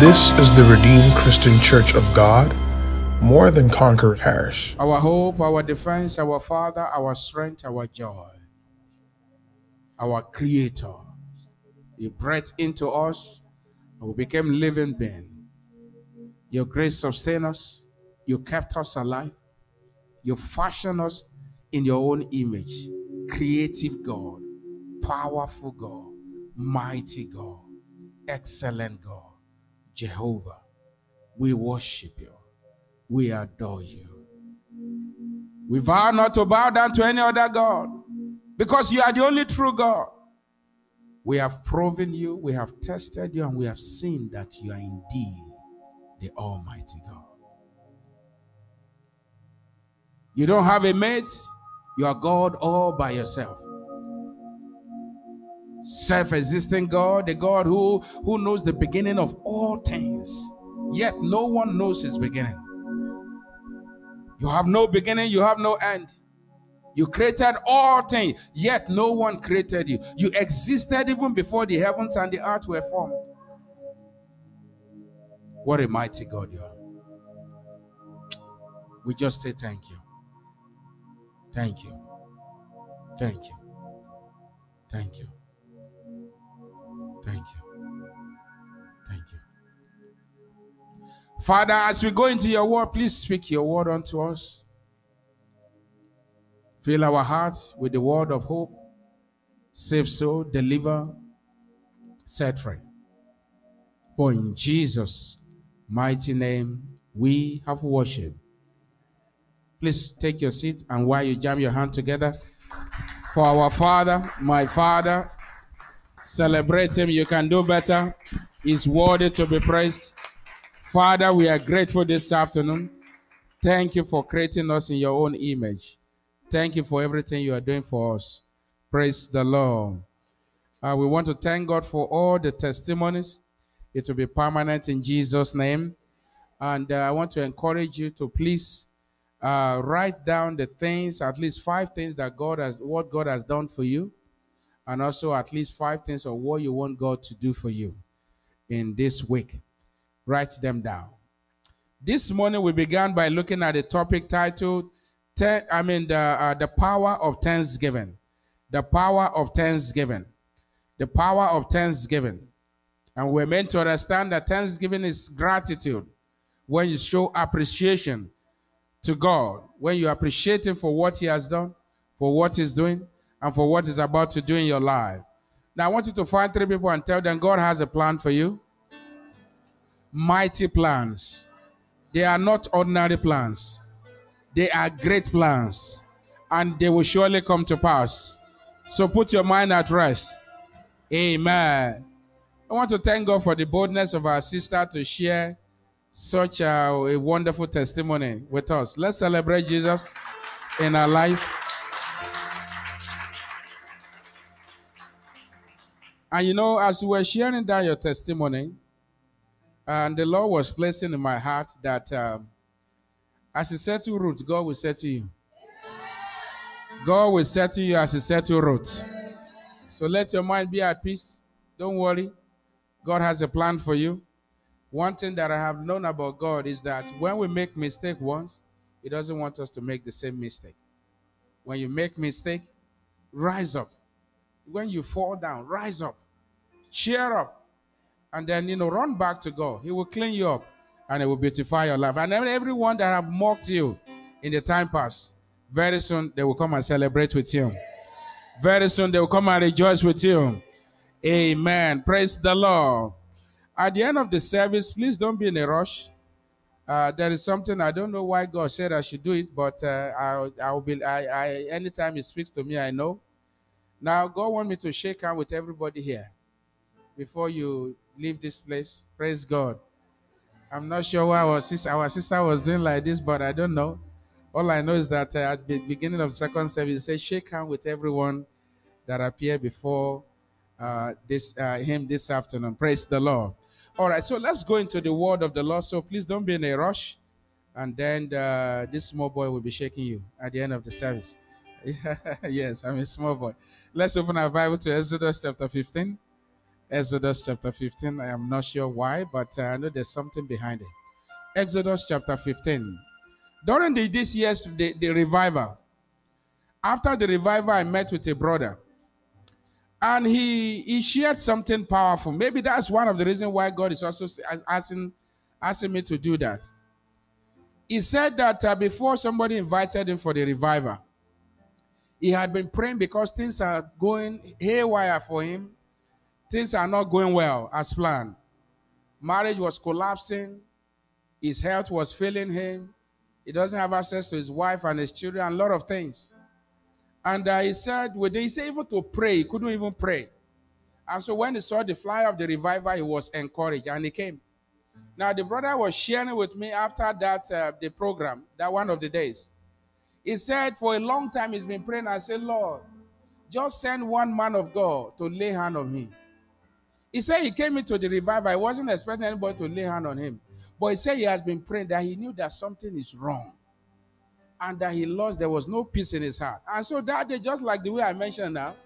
This is the Redeemed Christian Church of God, more than conqueror parish. Our hope, our defense, our Father, our strength, our joy, our Creator. You breathed into us and we became living beings. Your grace sustained us. You kept us alive. You fashioned us in your own image. Creative God, powerful God, mighty God, excellent God, Jehovah. We worship you. We adore you. We vow not to bow down to any other God because you are the only true God. We have proven you, we have tested you, and we have seen that you are indeed the Almighty God. You don't have a mate, you are God all by yourself. Self existing God, the God who, who knows the beginning of all things, yet no one knows his beginning. You have no beginning, you have no end. You created all things, yet no one created you. You existed even before the heavens and the earth were formed. What a mighty God you are. We just say thank you. Thank you. Thank you. Thank you. Thank you. Thank you. Father, as we go into your word, please speak your word unto us. Fill our hearts with the word of hope. Save soul, deliver, set free. For in Jesus' mighty name we have worship. Please take your seat and while you jam your hand together, for our Father, my Father, celebrate Him. You can do better. He's worthy to be praised. Father, we are grateful this afternoon. Thank you for creating us in your own image. Thank you for everything you are doing for us. Praise the Lord. Uh, we want to thank God for all the testimonies. It will be permanent in Jesus' name. And uh, I want to encourage you to please uh, write down the things, at least five things that God has, what God has done for you, and also at least five things of what you want God to do for you in this week. Write them down. This morning we began by looking at the topic titled, ten, I mean, the, uh, the power of thanksgiving. The power of thanksgiving. The power of thanksgiving. And we're meant to understand that thanksgiving is gratitude when you show appreciation to God, when you appreciate Him for what He has done, for what He's doing, and for what He's about to do in your life. Now, I want you to find three people and tell them God has a plan for you. Mighty plans. They are not ordinary plans, they are great plans, and they will surely come to pass. So put your mind at rest. Amen. I want to thank God for the boldness of our sister to share such a, a, wonderful testimony with us. Let's celebrate Jesus in our life. And you know, as we were sharing that your testimony, and the Lord was placing in my heart that um, as He to Ruth, God will to you. God will to you as He to Ruth. So let your mind be at peace. Don't worry. God has a plan for you. One thing that I have known about God is that when we make mistake once, He doesn't want us to make the same mistake. When you make mistake, rise up. When you fall down, rise up. Cheer up. And then, you know, run back to God. He will clean you up and it will beautify your life. And everyone that have mocked you in the time past, very soon they will come and celebrate with you. Very soon they will come and rejoice with you. Amen. Praise the Lord. At the end of the service, please don't be in a rush. Uh, there is something I don't know why God said I should do it, but uh, I'll, I'll be. I, I anytime He speaks to me, I know. Now God want me to shake hand with everybody here before you leave this place. Praise God. I'm not sure why our sister, our sister was doing like this, but I don't know. All I know is that uh, at the beginning of the second service, said, "Shake hand with everyone that appeared before uh, this uh, him this afternoon." Praise the Lord. All right, so let's go into the word of the Lord. So please don't be in a rush. And then uh, this small boy will be shaking you at the end of the service. yes, I'm a small boy. Let's open our Bible to Exodus chapter 15. Exodus chapter 15. I am not sure why, but I know there's something behind it. Exodus chapter 15. During the, this year's the, the revival, after the revival, I met with a brother. And he, he shared something powerful. Maybe that's one of the reasons why God is also asking, asking me to do that. He said that uh, before somebody invited him for the revival, he had been praying because things are going haywire for him. Things are not going well as planned. Marriage was collapsing. His health was failing him. He doesn't have access to his wife and his children, and a lot of things. And uh, he said, well, he said even to pray, he couldn't even pray. And so when he saw the flyer of the revival, he was encouraged and he came. Now the brother was sharing with me after that uh, the program, that one of the days. He said for a long time he's been praying. I said, Lord, just send one man of God to lay hand on him. He said he came into the revival. I wasn't expecting anybody to lay hand on him. But he said he has been praying that he knew that something is wrong and that he lost, there was no peace in his heart. And so that day, just like the way I mentioned now,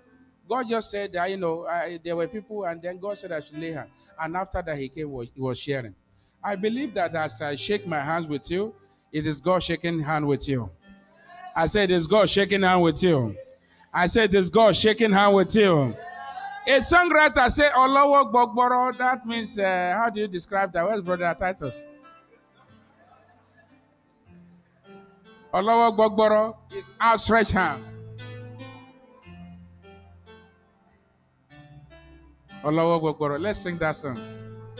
God just said that, you know, I, there were people, and then God said I should lay hand. And after that, he came, he was sharing. I believe that as I shake my hands with you, it is God shaking hand with you. I said, it is God shaking hand with you. I said, it is God shaking hand with you. A songwriter said, Olowo Gbogboro, that means, uh, how do you describe that? Where's Brother Titus? Ọlọ́wọ́ gbọ́gbọ́rọ́ is outstretched hand. Ọlọ́wọ́ gbọ́gbọ́rọ́. Let's sing that song.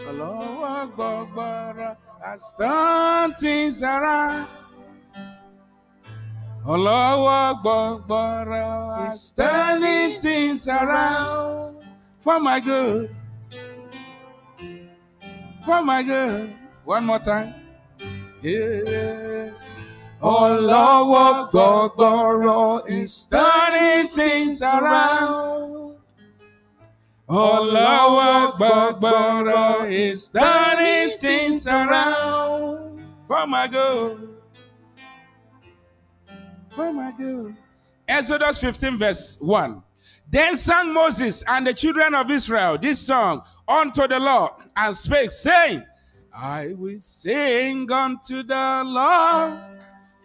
Ọlọ́wọ́ gbọ́gbọ́rọ́ has turned things around. Ọlọ́wọ́ gbọ́gbọ́rọ́ has turning things around for my good. For my good. One more time. Yeah. Ọlọ́wọ́ gbọ̀gbọ̀rọ̀ is turning things around. Ọlọ́wọ́ gbọ̀gbọ̀rọ̀ is turning things around. For my good. For my good. Exodus 15, verse 1. Then sang Moses and the children of Israel this song unto the Lord and spake, saying, I will sing unto the Lord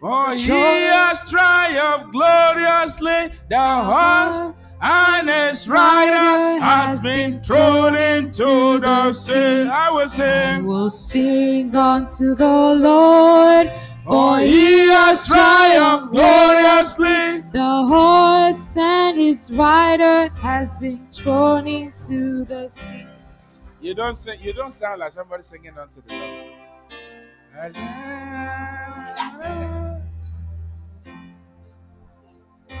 for he has triumphed gloriously, the horse and his rider has been thrown into the sea. I will sing. I will sing unto the Lord. For he has triumphed gloriously. The horse and his rider has been thrown into the sea. You don't sing, you don't sound like somebody singing unto the Lord. Yes.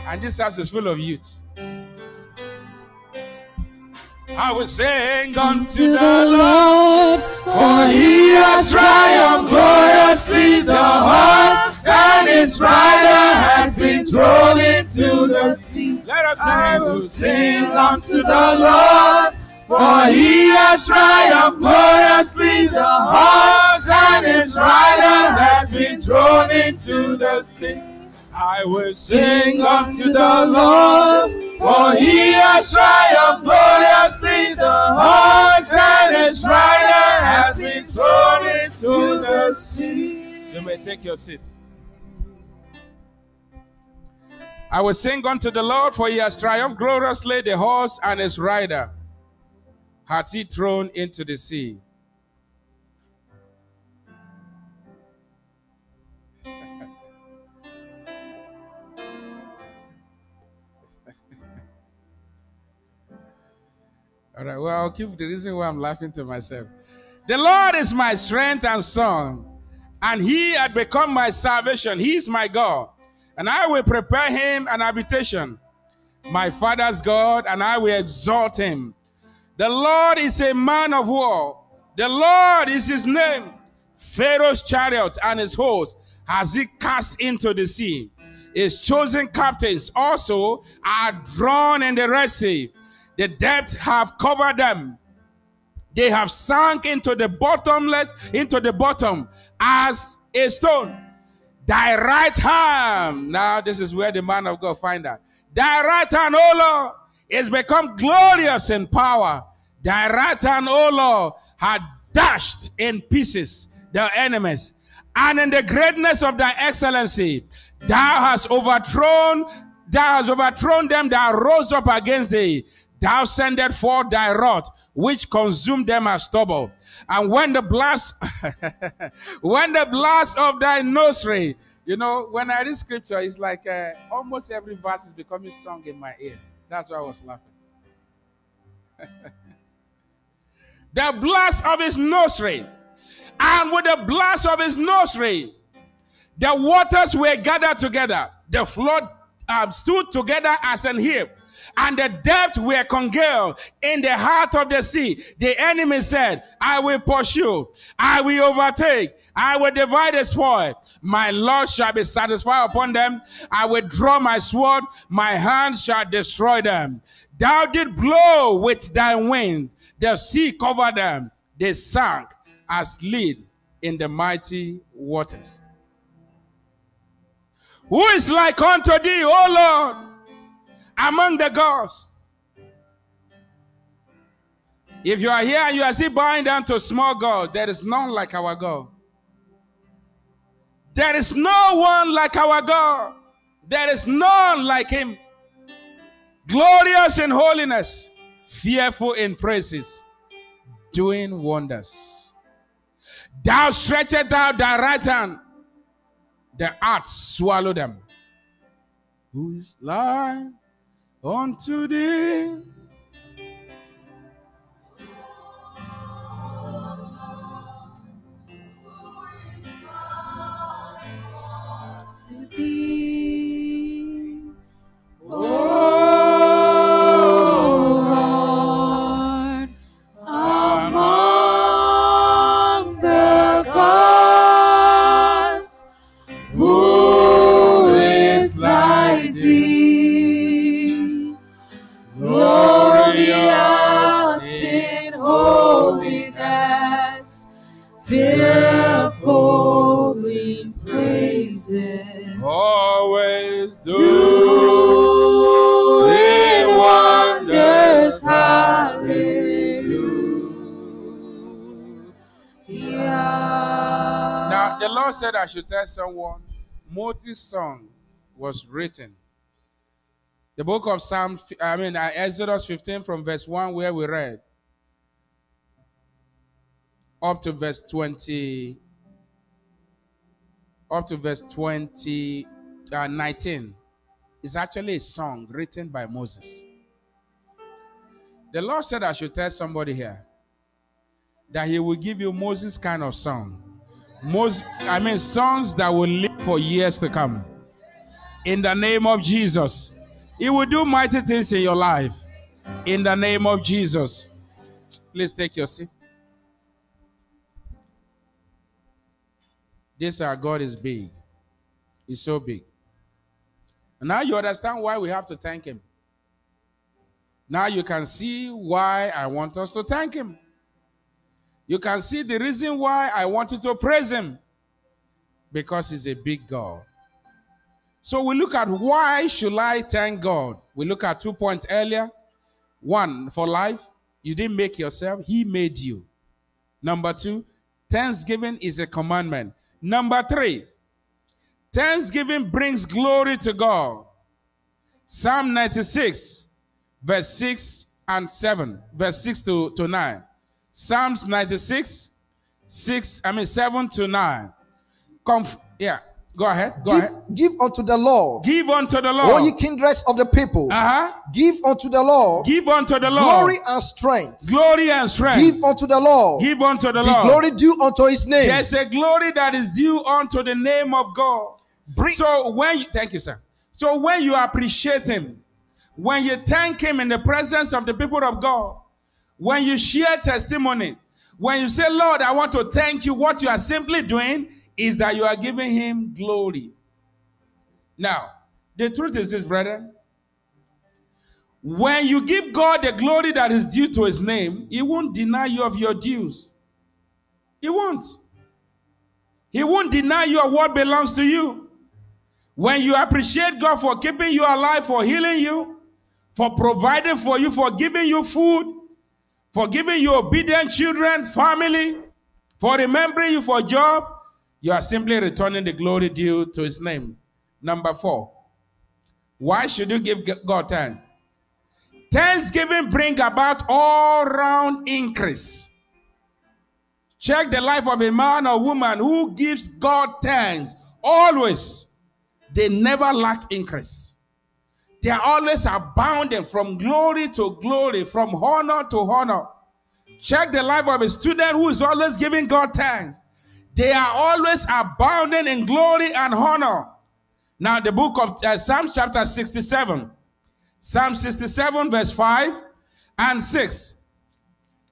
And this house is full of youth. I will sing unto the Lord, for its rider has been thrown into the sea. Let us sing. I will sing unto the Lord, for he has triumphed gloriously. The horse and its rider has been thrown into the sea. I will sing unto the Lord, for he has triumphed gloriously. The horse and its rider has been thrown into the sea. You may take your seat. I will sing unto the Lord, for he has triumphed gloriously. The horse and his rider hath he thrown into the sea. All right, well, I'll keep the reason why I'm laughing to myself. The Lord is my strength and song, and he had become my salvation. He is my God, and I will prepare him an habitation. My father's God, and I will exalt him. The Lord is a man of war. The Lord is his name. Pharaoh's chariot and his host has he cast into the sea. His chosen captains also are drawn in the Red Sea. The depths have covered them. They have sunk into the bottomless, into the bottom as a stone. Thy right hand. Now, this is where the man of God find out. Thy right hand, O Lord, is become glorious in power. Thy right hand, O Lord, had dashed in pieces the enemies. And in the greatness of thy excellency, thou hast overthrown, thou hast overthrown them that rose up against thee. Thou sendest forth thy wrath, which consumed them as stubble. And when the blast, when the blast of thy nostril, you know, when I read scripture, it's like uh, almost every verse is becoming song in my ear. That's why I was laughing. the blast of his nostril, and with the blast of his nostril, the waters were gathered together. The flood um, stood together as an heap and the depth were congealed in the heart of the sea. The enemy said, I will pursue, I will overtake, I will divide the spoil. My Lord shall be satisfied upon them. I will draw my sword, my hand shall destroy them. Thou did blow with thy wind, the sea covered them, they sank as lead in the mighty waters. Who is like unto thee, O Lord? Among the gods. If you are here and you are still bowing down to small God, there is none like our God. There is no one like our God. There is none like him. Glorious in holiness, fearful in praises, doing wonders. Thou stretchest out thy right hand, the earth swallow them. Who is like unto thee. Tell someone Moses' song was written. The book of Psalm, I mean, uh, Exodus 15 from verse 1, where we read, up to verse 20, up to verse 20, uh, 19, is actually a song written by Moses. The Lord said I should tell somebody here that He will give you Moses kind of song. Most, I mean, songs that will live for years to come. In the name of Jesus, He will do mighty things in your life. In the name of Jesus, please take your seat. This our God is big. He's so big. Now you understand why we have to thank Him. Now you can see why I want us to thank Him. You can see the reason why I wanted to praise Him. Because He's a big God. So we look at why should I thank God? We look at two points earlier. One, for life, you didn't make yourself, He made you. Number two, thanksgiving is a commandment. Number three, thanksgiving brings glory to God. Psalm 96, verse 6 and 7, verse 6 to, to 9. Psalms 96, 6, I mean 7 to 9. Conf- yeah, go ahead. Go give, ahead. give unto the Lord, Give unto the Lord. all ye kindreds of the people. Uh-huh. Give unto the Lord Give unto the Lord. glory and strength. Glory and strength. Give unto the Lord Give unto the the Lord. glory due unto his name. There's a glory that is due unto the name of God. Bring, So when you thank you, sir. So when you appreciate him, when you thank him in the presence of the people of God, when you share testimony, when you say, Lord, I want to thank you, what you are simply doing is that you are giving him glory. Now, the truth is this, brethren. When you give God the glory that is due to his name, he won't deny you of your dues. He won't. He won't deny you of what belongs to you. When you appreciate God for keeping you alive, for healing you, for providing for you, for giving you food, for giving you obedient children, family, for remembering you for job, you are simply returning the glory due to his name. Number four, why should you give God thanks? Thanksgiving bring about all round increase. Check the life of a man or woman who gives God thanks always. They never lack increase. They are always abounding from glory to glory, from honor to honor. Check the life of a student who is always giving God thanks. They are always abounding in glory and honor. Now, the book of uh, Psalm chapter 67, Psalm 67, verse 5 and 6.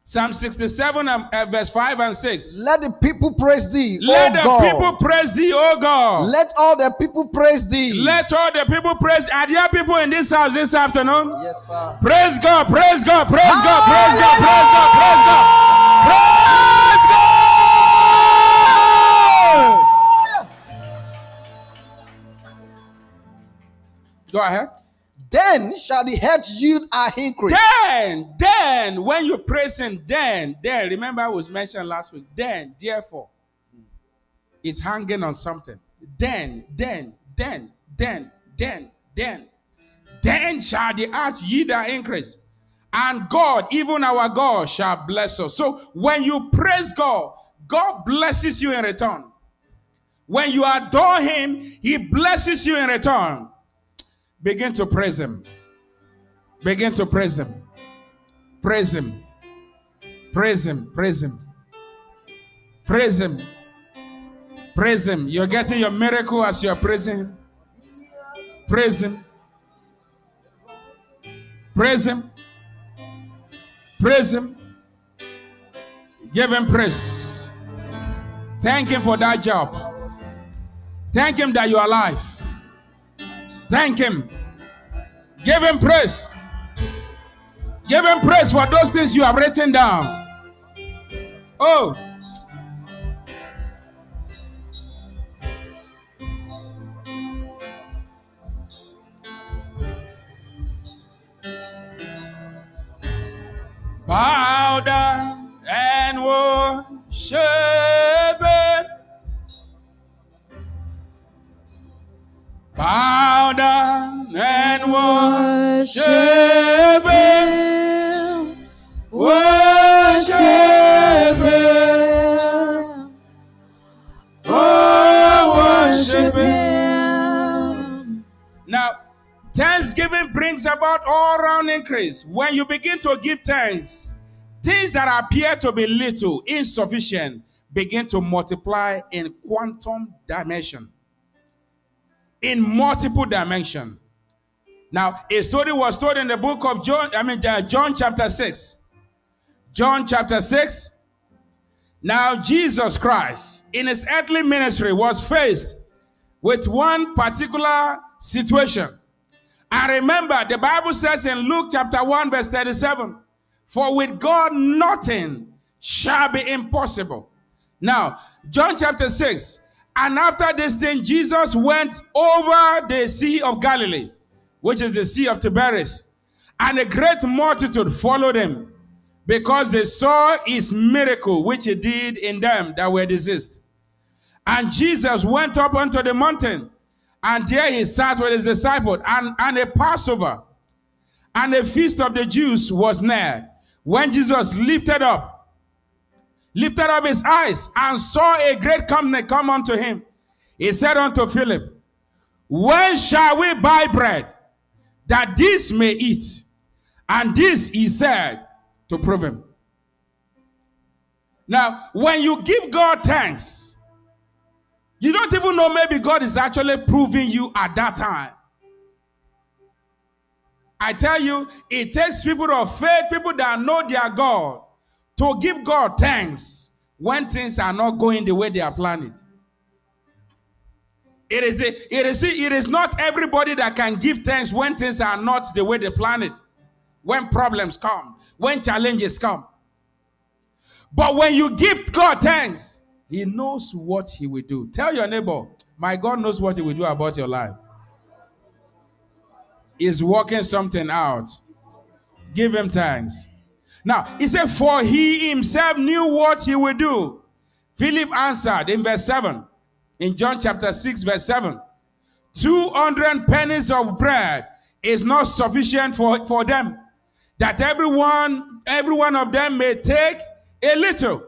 Psalm 67, um, uh, verse 5 and 6. Let the people praise thee, Let the God. people praise thee, O God. Let all the people praise thee. Let all the people praise. Are there people in this house this afternoon? yes, sir. Praise God, praise God, praise God, praise God, praise God, praise God. Praise God! Go ahead. Then shall the head yield a increase. Then, then, when you praise Him, then, then, remember I was mentioned last week. Then, therefore, it's hanging on something. Then, then, then, then, then, then, then shall the earth yield her increase. And God, even our God, shall bless us. So when you praise God, God blesses you in return. When you adore Him, He blesses you in return. Begin to praise Him. Begin to praise Him. Praise Him. Praise Him. Praise Him. Praise Him. Praise Him. You're getting your miracle as you're praising Him. Praise Him. Praise Him. Praise Him. Give Him praise. Thank Him for that job. Thank Him that you're alive. Thank Him. Give Him praise. Give Him praise for those things you have written down. Oh. Bow down and worship Bow down and worship Him. Worship Him. Oh, worship Him. Now, thanksgiving brings about all round increase. When you begin to give thanks, things that appear to be little, insufficient, begin to multiply in quantum dimension in multiple dimension. Now, a story was told in the book of John, I mean, uh, John chapter 6. John chapter 6. Now, Jesus Christ, in his earthly ministry, was faced with one particular situation. And remember, the Bible says in Luke chapter 1, verse 37 For with God nothing shall be impossible. Now, John chapter 6, and after this thing, Jesus went over the Sea of Galilee, which is the Sea of Tiberias. And a great multitude followed him because they saw his miracle, which he did in them that were diseased. And Jesus went up onto the mountain, and there he sat with his disciples, and, and a Passover and a feast of the Jews was near. When Jesus lifted up lifted up his eyes and saw a great company come unto him. He said unto Philip, When shall we buy bread that this may eat? And this he said to prove him. Now, when you give God thanks, you don't even know maybe God is actually proving you at that time. I tell you, it takes people of faith, people that know their God, to give God thanks when things are not going the way they are planned. It is, it, is, it is not everybody that can give thanks when things are not the way they planned it, when problems come, when challenges come. But when you give God thanks, He knows what He will do. Tell your neighbor, My God knows what He will do about your life. He's working something out. Give Him thanks. Now, he said, For he himself knew what he would do. Philip answered in verse 7, in John chapter 6, verse 7 200 pennies of bread is not sufficient for, for them, that everyone, every one of them may take a little.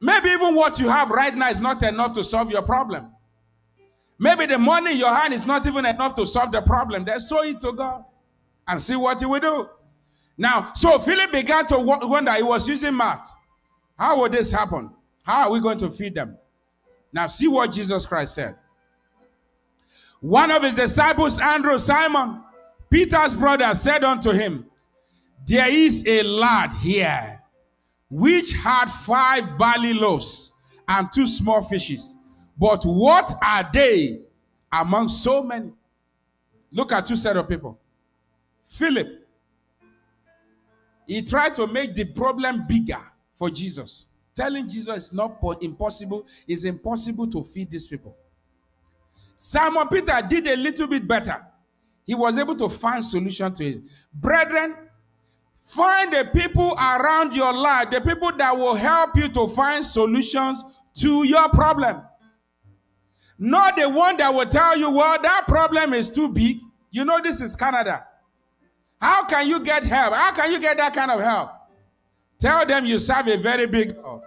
Maybe even what you have right now is not enough to solve your problem. Maybe the money in your hand is not even enough to solve the problem. Then sow it to God and see what He will do. Now, so Philip began to wonder, he was using math. How will this happen? How are we going to feed them? Now, see what Jesus Christ said. One of his disciples, Andrew Simon, Peter's brother, said unto him, There is a lad here which had five barley loaves and two small fishes. But what are they among so many? Look at two set of people. Philip, he tried to make the problem bigger for Jesus, telling Jesus it's not impossible, it's impossible to feed these people. Simon Peter did a little bit better. He was able to find solution to it. Brethren, find the people around your life, the people that will help you to find solutions to your problem. Not the one that will tell you, well, that problem is too big. You know, this is Canada. How can you get help? How can you get that kind of help? Tell them you serve a very big God.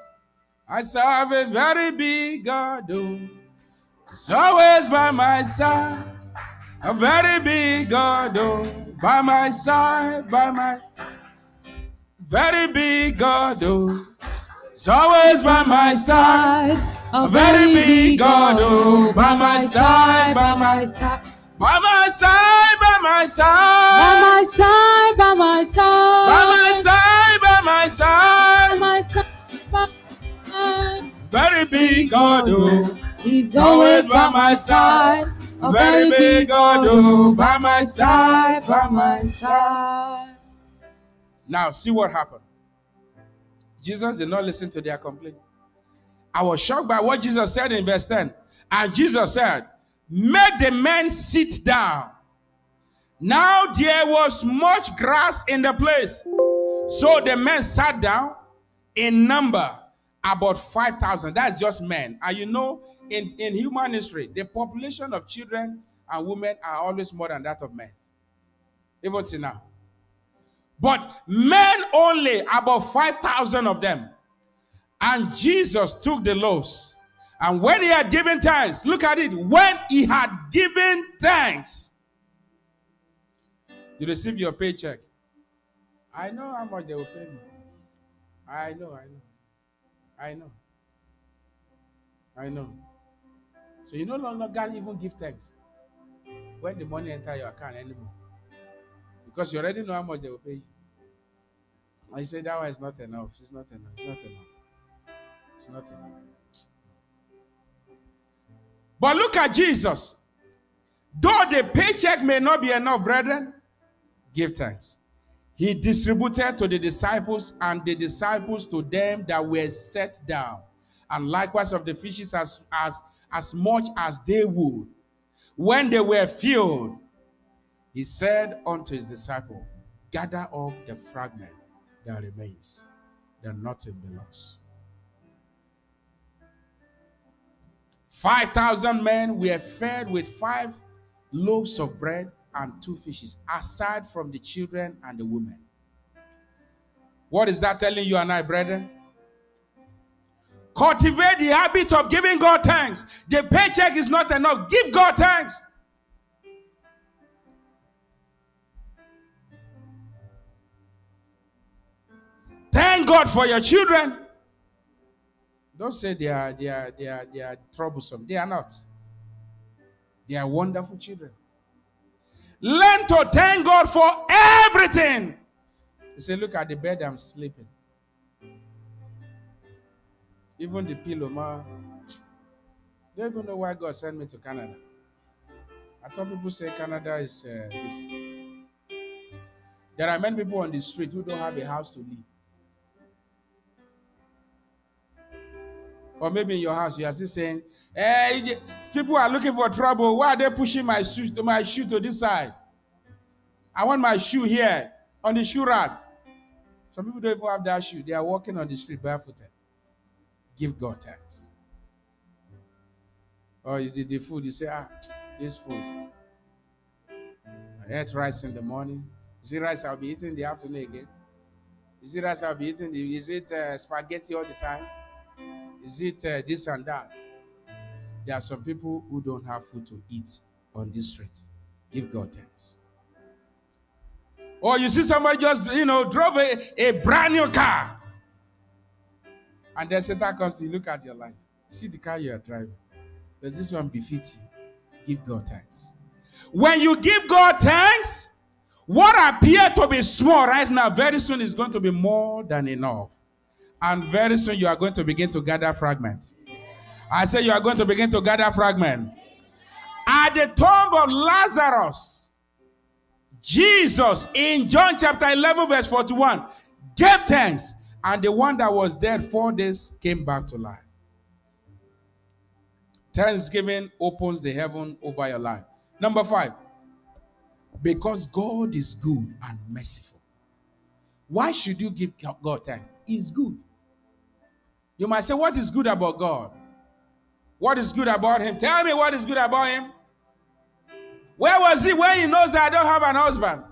I serve a very big God. Oh. It's always by my side. A very big God. Oh. By my side, by my very big God. Oh. It's always by my side. A very big God, oh, by my side, by my side. By my side, by my side. By my side, by my side. By my side, by my side. By my side, by my side. Very big God, oh. He's always by my side. A very big God, oh. By my side, by my side. Now, see what happened. Jesus did not listen to their complaint. I was shocked by what Jesus said in verse 10. And Jesus said, Make the men sit down. Now there was much grass in the place. So the men sat down in number about 5,000. That's just men. And you know, in, in human history, the population of children and women are always more than that of men. Even till now. But men only, about 5,000 of them. And Jesus took the loaves. And when he had given thanks, look at it. When he had given thanks, you receive your paycheck. I know how much they will pay me. I know, I know. I know. I know. So you no longer can even give thanks when the money enter your account anymore. Because you already know how much they will pay you. You say that one is not enough. It's not enough. It's not enough. It's not enough. But look at Jesus. Though the paycheck may not be enough, brethren, give thanks. He distributed to the disciples and the disciples to them that were set down, and likewise of the fishes as, as, as much as they would. When they were filled, he said unto his disciple, Gather up the fragment that remains, that nothing belongs. 5,000 men were fed with five loaves of bread and two fishes, aside from the children and the women. What is that telling you and I, brethren? Cultivate the habit of giving God thanks. The paycheck is not enough. Give God thanks. Thank God for your children. Don't say they are, they are, they are, they are troublesome. They are not. They are wonderful children. Learn to thank God for everything. You say, look at the bed I'm sleeping. Even the pillow, ma. Don't even know why God sent me to Canada. I thought people say Canada is uh, this. There are many people on the street who don't have a house to live. Or maybe in your house, you are still saying, Hey, people are looking for trouble. Why are they pushing my shoe to my shoe to this side? I want my shoe here on the shoe rack. Some people don't even have that shoe. They are walking on the street barefooted. Give God thanks. Or you did the food, you say, ah, this food. I ate rice in the morning. Is it rice I'll be eating in the afternoon again? Is it rice I'll be eating? The, is it uh, spaghetti all the time? Is it uh, this and that? There are some people who don't have food to eat on this street. Give God thanks. Or you see somebody just, you know, drove a, a brand new car. And then Satan comes to you, look at your life. See the car you are driving. Does this one befit you? Give God thanks. When you give God thanks, what appear to be small right now, very soon is going to be more than enough. And very soon you are going to begin to gather fragments. I say you are going to begin to gather fragments. At the tomb of Lazarus, Jesus in John chapter 11, verse 41, gave thanks, and the one that was dead four days came back to life. Thanksgiving opens the heaven over your life. Number five, because God is good and merciful. Why should you give God thanks? He's good. You might say, What is good about God? What is good about Him? Tell me what is good about Him. Where was He when He knows that I don't have an husband?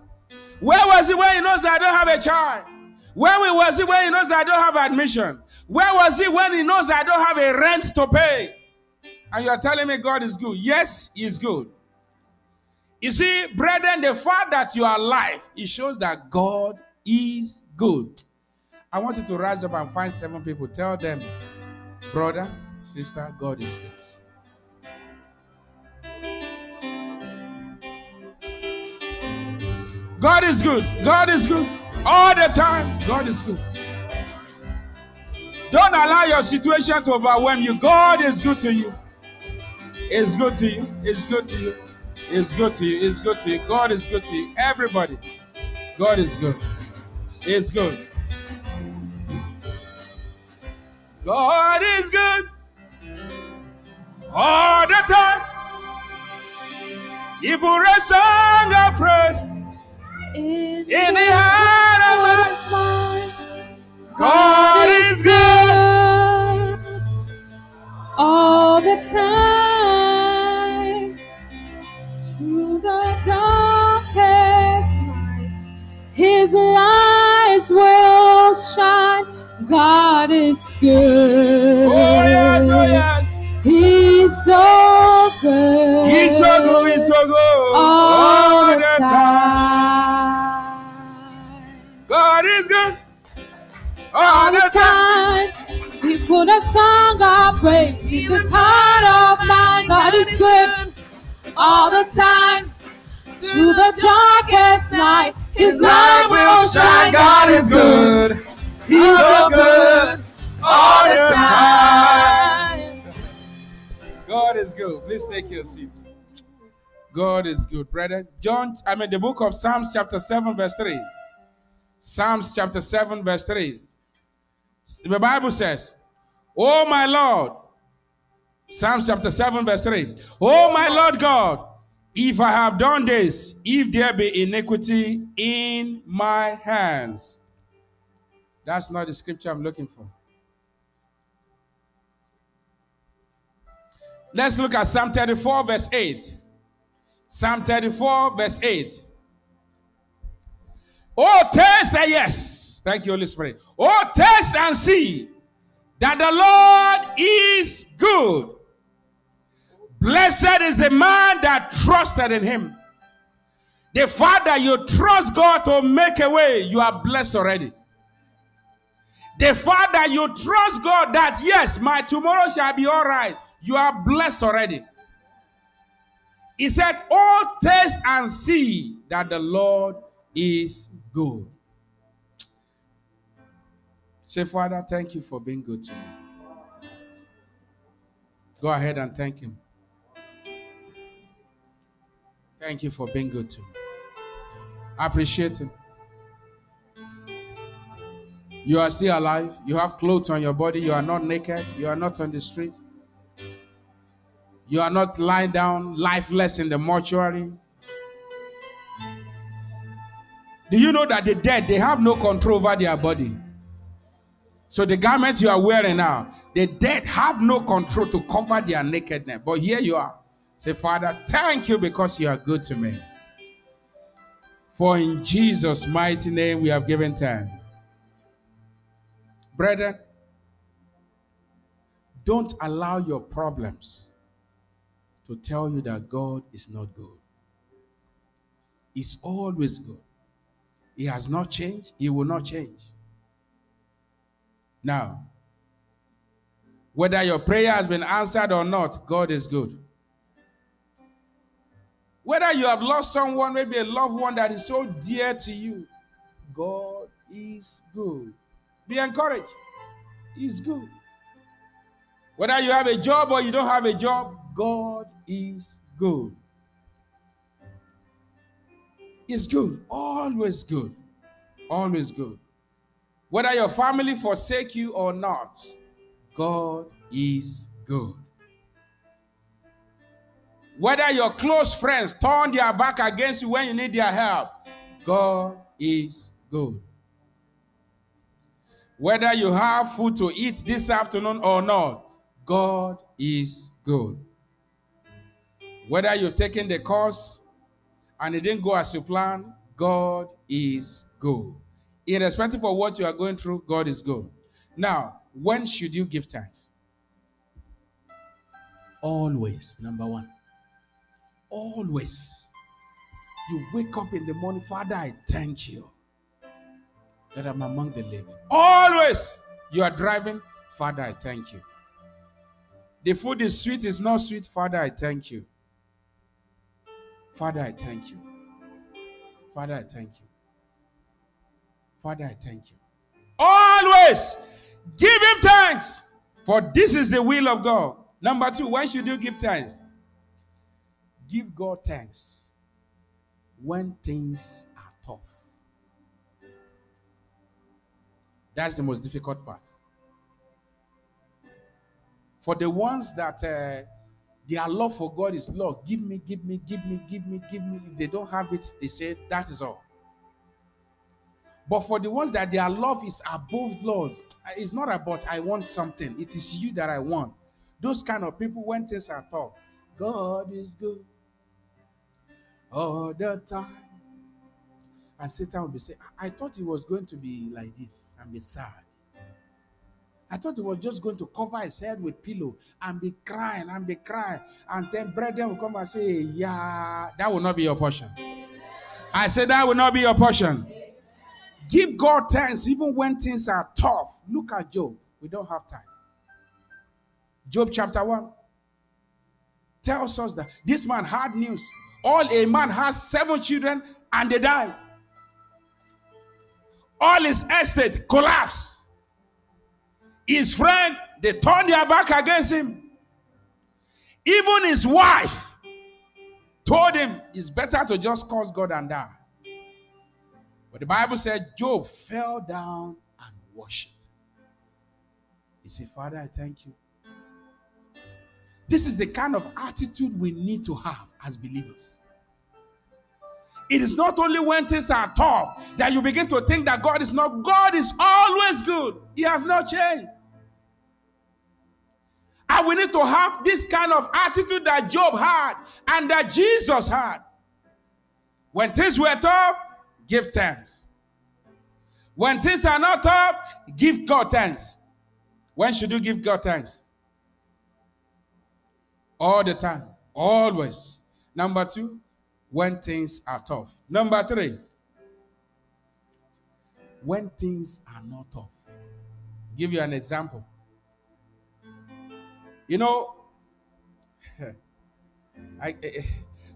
Where was He when He knows that I don't have a child? Where was He when He knows that I don't have admission? Where was He when He knows that I don't have a rent to pay? And you are telling me God is good. Yes, He's good. You see, brethren, the fact that you are alive, it shows that God is good. I want you to rise up and find seven people. Tell them, brother, sister, God is good. God is good. God is good. All the time, God is good. Don't allow your situation to overwhelm you. God is good to you. It's good to you. It's good to you. It's good to you. It's good to you. God is good to you. Everybody. God is good. It's good. God is good all the time. If we a song of praise In, in the heart of life, mine, God is good. all the time. Through the darkest night, His lights will shine. God is good. Oh yes, oh yes. He's so good. He's so good, he's so good. all the time. time. God is good. all All the the time. time. We put a song of praise in this heart of mine. God is good all the time. Through the darkest night, His light will shine. God is good. He's so good all the time. God is good. Please take your seats. God is good, brethren. John, I mean, the book of Psalms, chapter 7, verse 3. Psalms, chapter 7, verse 3. The Bible says, Oh, my Lord. Psalms, chapter 7, verse 3. Oh, my Lord God, if I have done this, if there be iniquity in my hands. That's not the scripture I'm looking for. Let's look at Psalm 34, verse 8. Psalm 34, verse 8. Oh, taste and yes. Thank you, Holy Spirit. Oh, taste and see that the Lord is good. Blessed is the man that trusted in him. The fact that you trust God to make a way, you are blessed already. The fact that you trust God that, yes, my tomorrow shall be all right, you are blessed already. He said, Oh, taste and see that the Lord is good. Say, Father, thank you for being good to me. Go ahead and thank Him. Thank you for being good to me. I appreciate Him. You are still alive. You have clothes on your body. You are not naked. You are not on the street. You are not lying down lifeless in the mortuary. Do you know that the dead they have no control over their body? So the garment you are wearing now, the dead have no control to cover their nakedness. But here you are. Say, Father, thank you because you are good to me. For in Jesus' mighty name we have given time. Brethren, don't allow your problems to tell you that God is not good. He's always good. He has not changed, He will not change. Now, whether your prayer has been answered or not, God is good. Whether you have lost someone, maybe a loved one that is so dear to you, God is good. Be encouraged. He's good. Whether you have a job or you don't have a job, God is good. He's good. Always good. Always good. Whether your family forsake you or not, God is good. Whether your close friends turn their back against you when you need their help, God is good. Whether you have food to eat this afternoon or not, God is good. Whether you've taken the course and it didn't go as you planned, God is good. Irrespective of what you are going through, God is good. Now, when should you give thanks? Always, number one. Always. You wake up in the morning, Father, I thank you that I'm among the living. Always. You are driving, Father, I thank you. The food is sweet, is not sweet, Father, I thank you. Father, I thank you. Father, I thank you. Father, I thank you. Always give him thanks, for this is the will of God. Number two, why should you give thanks? Give God thanks when things are tough. That's the most difficult part. For the ones that uh, their love for God is, Lord, give me, give me, give me, give me, give me. If they don't have it, they say, that is all. But for the ones that their love is above Lord, it's not about I want something. It is you that I want. Those kind of people, when things are tough, God is good all the time. And Satan will be saying, I thought he was going to be like this and be sad. I thought he was just going to cover his head with pillow and be crying and be crying. And then brethren will come and say, Yeah, that will not be your portion. I said that will not be your portion. Give God thanks even when things are tough. Look at Job. We don't have time. Job chapter 1 tells us that this man had news. All a man has seven children and they died. All his estate collapsed. His friend, they turned their back against him. Even his wife told him it's better to just curse God and die. But the Bible said Job fell down and worshipped. He said, Father, I thank you. This is the kind of attitude we need to have as believers. It is not only when things are tough that you begin to think that God is not. God is always good. He has not changed. And we need to have this kind of attitude that Job had and that Jesus had. When things were tough, give thanks. When things are not tough, give God thanks. When should you give God thanks? All the time, always. Number two, when things are tough. Number three, when things are not tough. Give you an example. You know, I, eh,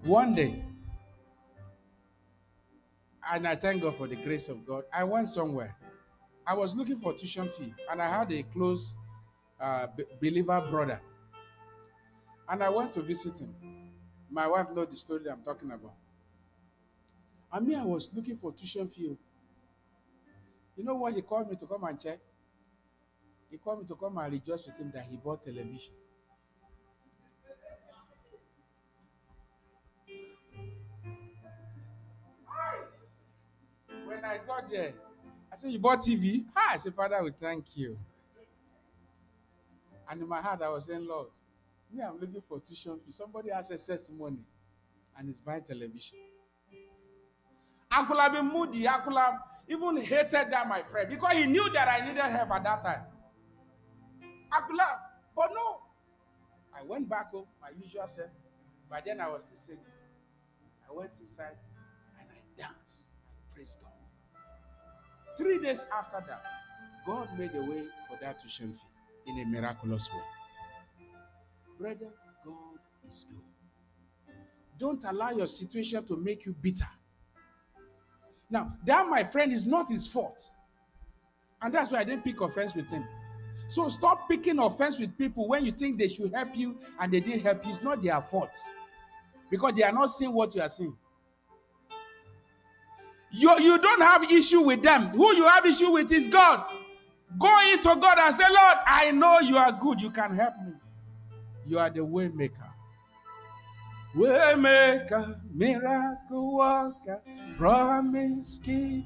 one day, and I thank God for the grace of God, I went somewhere. I was looking for tuition fee, and I had a close uh, believer brother. And I went to visit him. My wife knows the story I'm talking about. I me, I was looking for tuition fee. You know what he called me to come and check? He called me to come and rejoice with him that he bought television. when I got there, I said, You bought TV? Hi, I said, Father, we thank you. And in my heart, I was saying, Lord, me, I'm looking for tuition fee. Somebody has excess money and is buying television. I could have been moody. I could have even hated that, my friend, because he knew that I needed help at that time. I could have, but no. I went back home, my usual self. By then, I was still singing. I went inside and I danced. I praised God. Three days after that, God made a way for that tuition fee in a miraculous way. Brother, God is good. Don't allow your situation to make you bitter. Now, that, my friend, is not his fault. And that's why I didn't pick offense with him. So stop picking offense with people when you think they should help you and they didn't help you. It's not their fault. Because they are not seeing what you are seeing. You, you don't have issue with them. Who you have issue with is God. Go into God and say, Lord, I know you are good. You can help me. You are the way maker. Way maker, miracle worker, promise keep,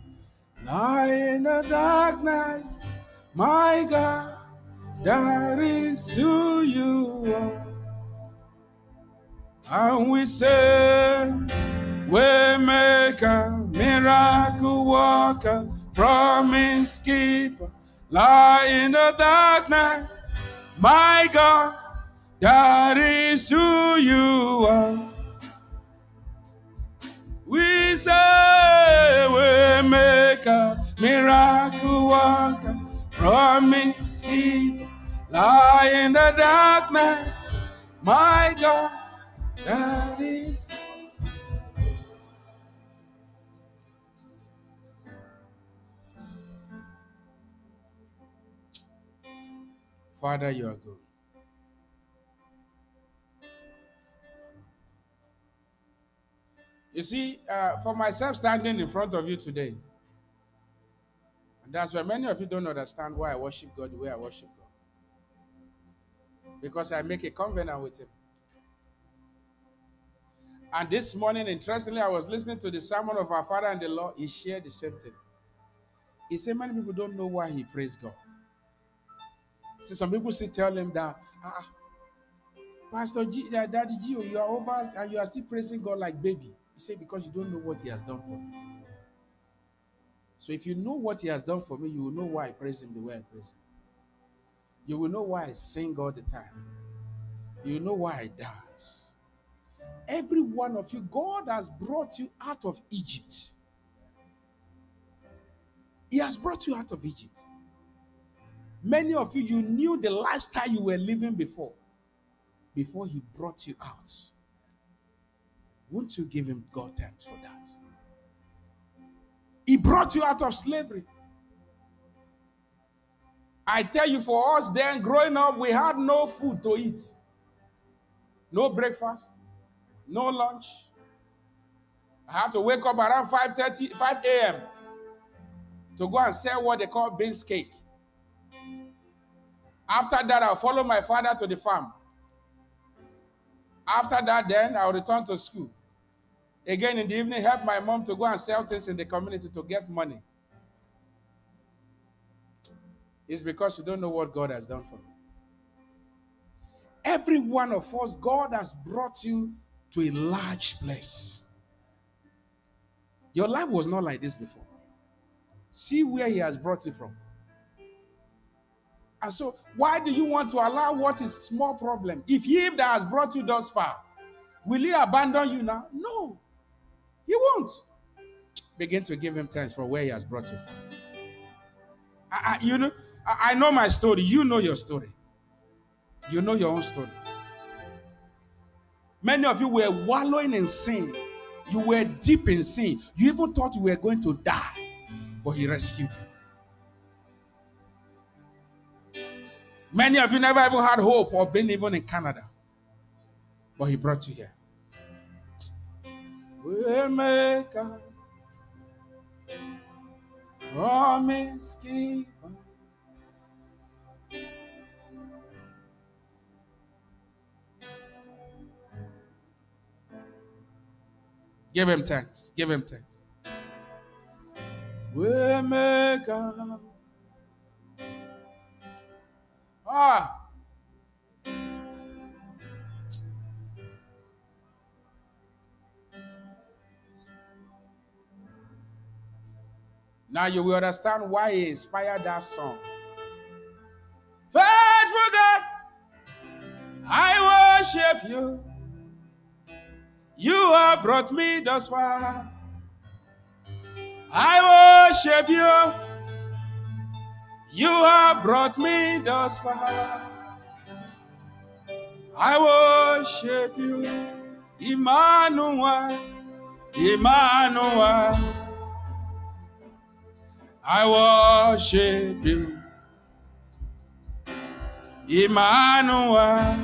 lie in the darkness. My God, that is who you are. And we say, Waymaker, miracle worker, promise keeper, lie in the darkness. My God, that is who you are. We say, Waymaker miracle worker, promise keeper, lie in the darkness. My God, that is. Father, you are good. You see, uh, for myself standing in front of you today, and that's why many of you don't understand why I worship God the way I worship God. Because I make a covenant with Him. And this morning, interestingly, I was listening to the sermon of our Father and the Lord. He shared the same thing. He said many people don't know why he praised God. See, some people still tell him that, ah, Pastor G, Daddy G, you are over and you are still praising God like baby. He said, because you don't know what he has done for me. So if you know what he has done for me, you will know why I praise him the way I praise him. You will know why I sing all the time. You know why I dance. Every one of you, God has brought you out of Egypt. He has brought you out of Egypt. Many of you, you knew the lifestyle you were living before, before He brought you out. Won't you give Him God thanks for that? He brought you out of slavery. I tell you, for us then growing up, we had no food to eat, no breakfast, no lunch. I had to wake up around 5 30, 5 a.m. to go and sell what they call beans cake. After that, I'll follow my father to the farm. After that, then I'll return to school. Again in the evening, help my mom to go and sell things in the community to get money. It's because you don't know what God has done for you. Every one of us, God has brought you to a large place. Your life was not like this before. See where He has brought you from. And so, why do you want to allow what is small problem? If He that has brought you thus far, will He abandon you now? No, He won't. Begin to give Him thanks for where He has brought you from. I, I, you know, I, I know my story. You know your story. You know your own story. Many of you were wallowing in sin. You were deep in sin. You even thought you were going to die, but He rescued you. Many of you never even had hope of being even in Canada, but He brought you here. Waymaker, promise keeper. Give him thanks. Give him thanks. Waymaker. Ah. Now you will understand why he inspired that song. Faithful God, I worship you. You have brought me thus far. I worship you. You have brought me thus far. I worship you, Emmanuel, Emmanuel. I worship you, Emmanuel.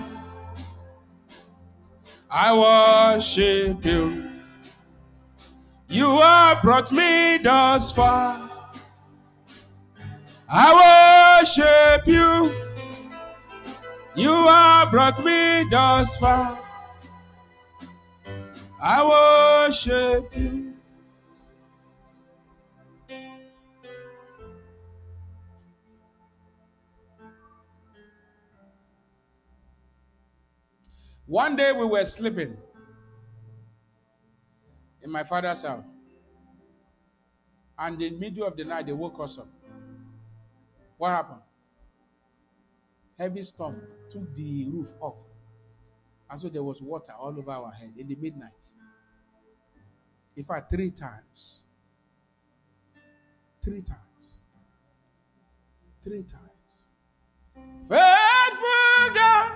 I worship you. You have brought me thus far. I worship you. You have brought me thus far. I worship you. One day we were sleeping in my father's house. And in the middle of the night, they woke us up. What happened? Heavy storm took the roof off. And so there was water all over our head in the midnight. In fact, three times. Three times. Three times. Faithful God,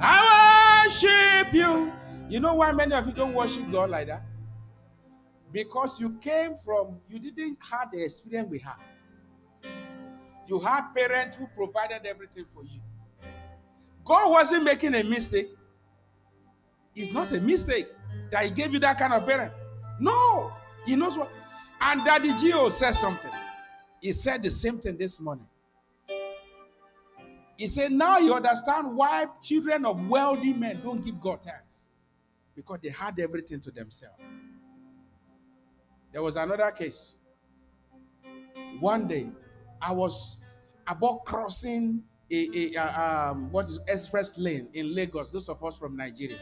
I worship you. You know why many of you don't worship God like that? Because you came from, you didn't have the experience we have. You had parents who provided everything for you. God wasn't making a mistake. It's not a mistake that He gave you that kind of parent. No, He knows what. And Daddy G.O. said something. He said the same thing this morning. He said, Now you understand why children of wealthy men don't give God thanks. Because they had everything to themselves. There was another case. One day, I was about crossing a, a, a um, what is express lane in Lagos. Those of us from Nigeria.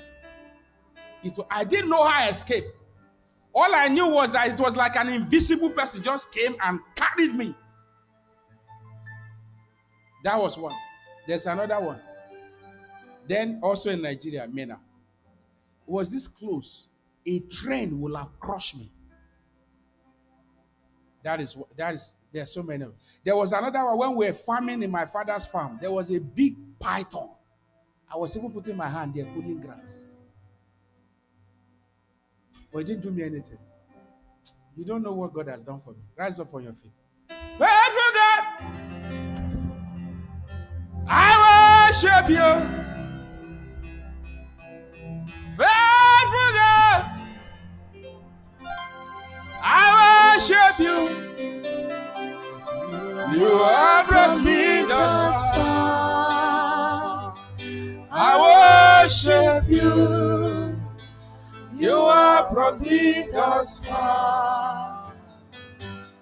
It, I didn't know how I escaped. All I knew was that it was like an invisible person just came and carried me. That was one. There's another one. Then also in Nigeria, Mena. Was this close. A train will have crushed me. That is that is there are so many. There was another one when we were farming in my father's farm. There was a big python. I was even putting my hand there pulling grass. But it didn't do me anything. You don't know what God has done for me. Rise up on your feet. Faithful worship you. I worship you. You brought me. I worship you. You brought me thus far.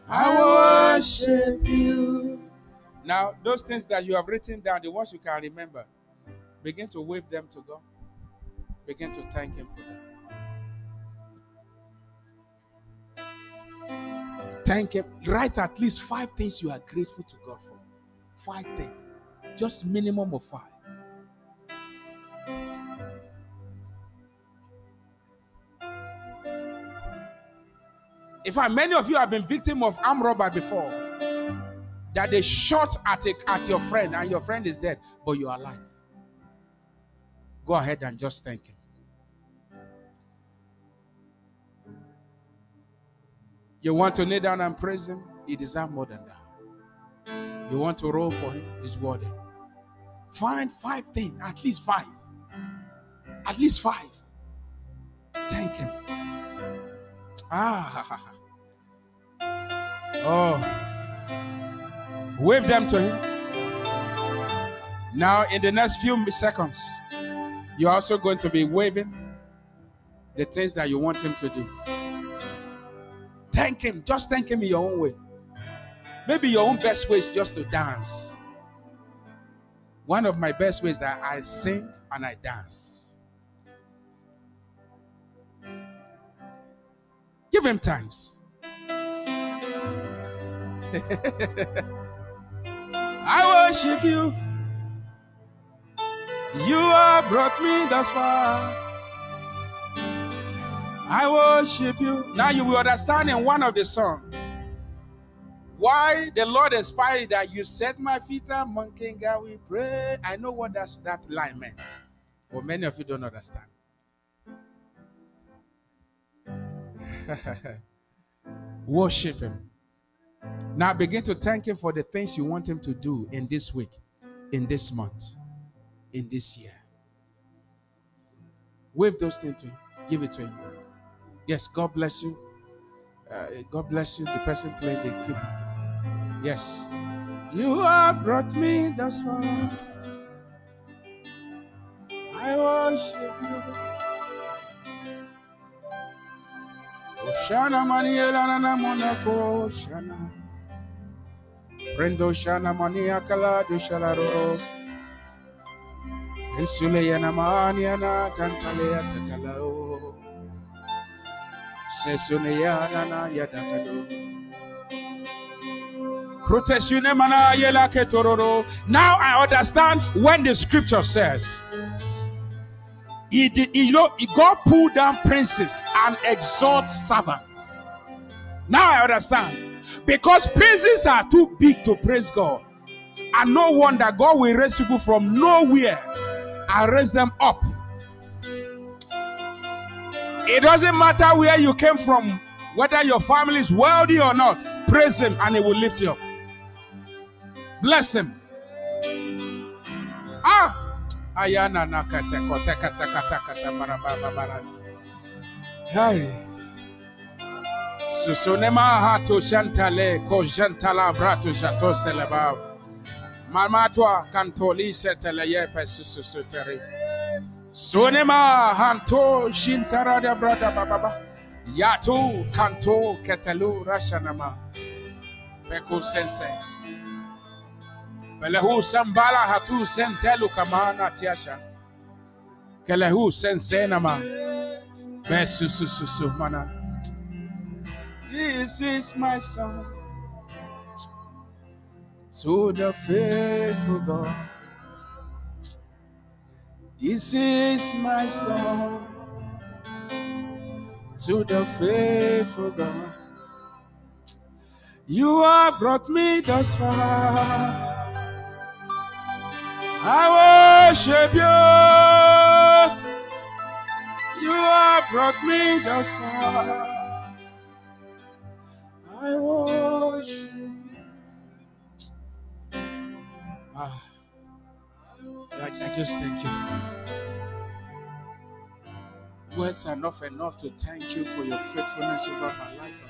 I worship you. Now, those things that you have written down, the ones you can remember, begin to wave them to God. Begin to thank Him for them. Thank Him. Write at least five things you are grateful to God for. Five things. Just minimum of five. In fact, many of you have been victim of armed robber before. That they shot at, a, at your friend and your friend is dead, but you're alive. Go ahead and just thank him. You want to kneel down and praise him? He deserves more than that. You want to roll for him? He's worthy. Find five things, at least five. At least five. Thank him. Ah. Oh. Wave them to him. Now, in the next few seconds, you're also going to be waving the things that you want him to do. Thank Him. Just thank Him in your own way. Maybe your own best way is just to dance. One of my best ways that I sing and I dance. Give Him thanks. I worship you. You have brought me thus far. I worship you. Now you will understand in one of the songs why the Lord inspired that you set my feet among God we pray. I know what that's, that line meant, but many of you don't understand. Worship Him. Now begin to thank Him for the things you want Him to do in this week, in this month, in this year. Wave those things to Him. Give it to Him. Yes, God bless you. Uh, God bless you. The person playing the keyboard. Yes. You have brought me thus far. I worship you. Oshana maniela na na monako shana. Prendo shana mania kala do shalaro. Insule yana mania na tantale ya takalao. Sesune yana na yadakado. Now I understand when the scripture says, he did, you know, he God pulled down princes and exalt servants. Now I understand. Because princes are too big to praise God. And no wonder God will raise people from nowhere and raise them up. It doesn't matter where you came from, whether your family is wealthy or not, praise Him and He will lift you up. Bless him. Ah. Ayana nakate kote kata kata kata marababa bara. Hai. Susunema hato shantale ko shantala brato jato seleba. Mamatwa kantoli setele yepe sususuteri. Sunema hanto shintara de brada baba. Yatu kanto ketelu rashanama. Peku sensei. Hatu mana. This is my song to the faithful God. This is my song to the faithful God. You have brought me thus far. I worship you. You have brought me thus far. I worship you. Ah, I, I just thank you. Words are not enough to thank you for your faithfulness over my life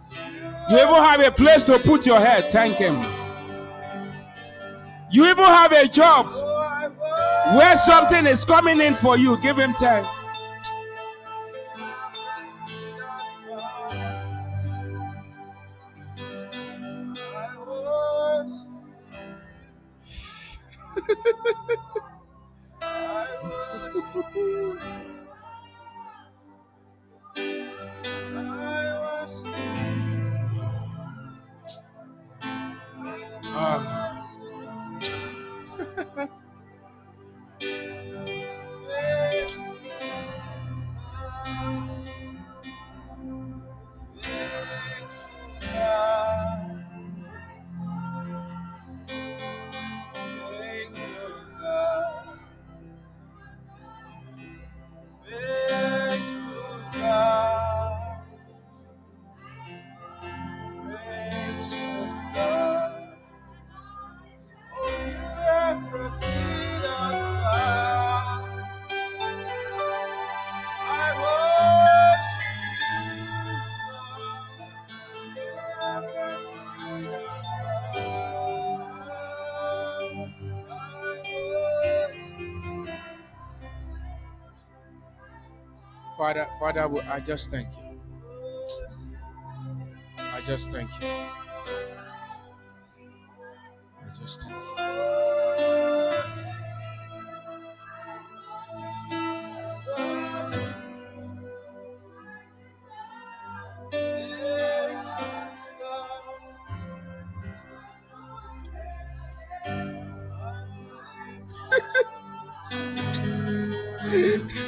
Shena. You even have a place to put your head. Thank Him. You even have a job where something is coming in for you. Give Him time. Father, Father, I just thank you. I just thank you. I just thank you.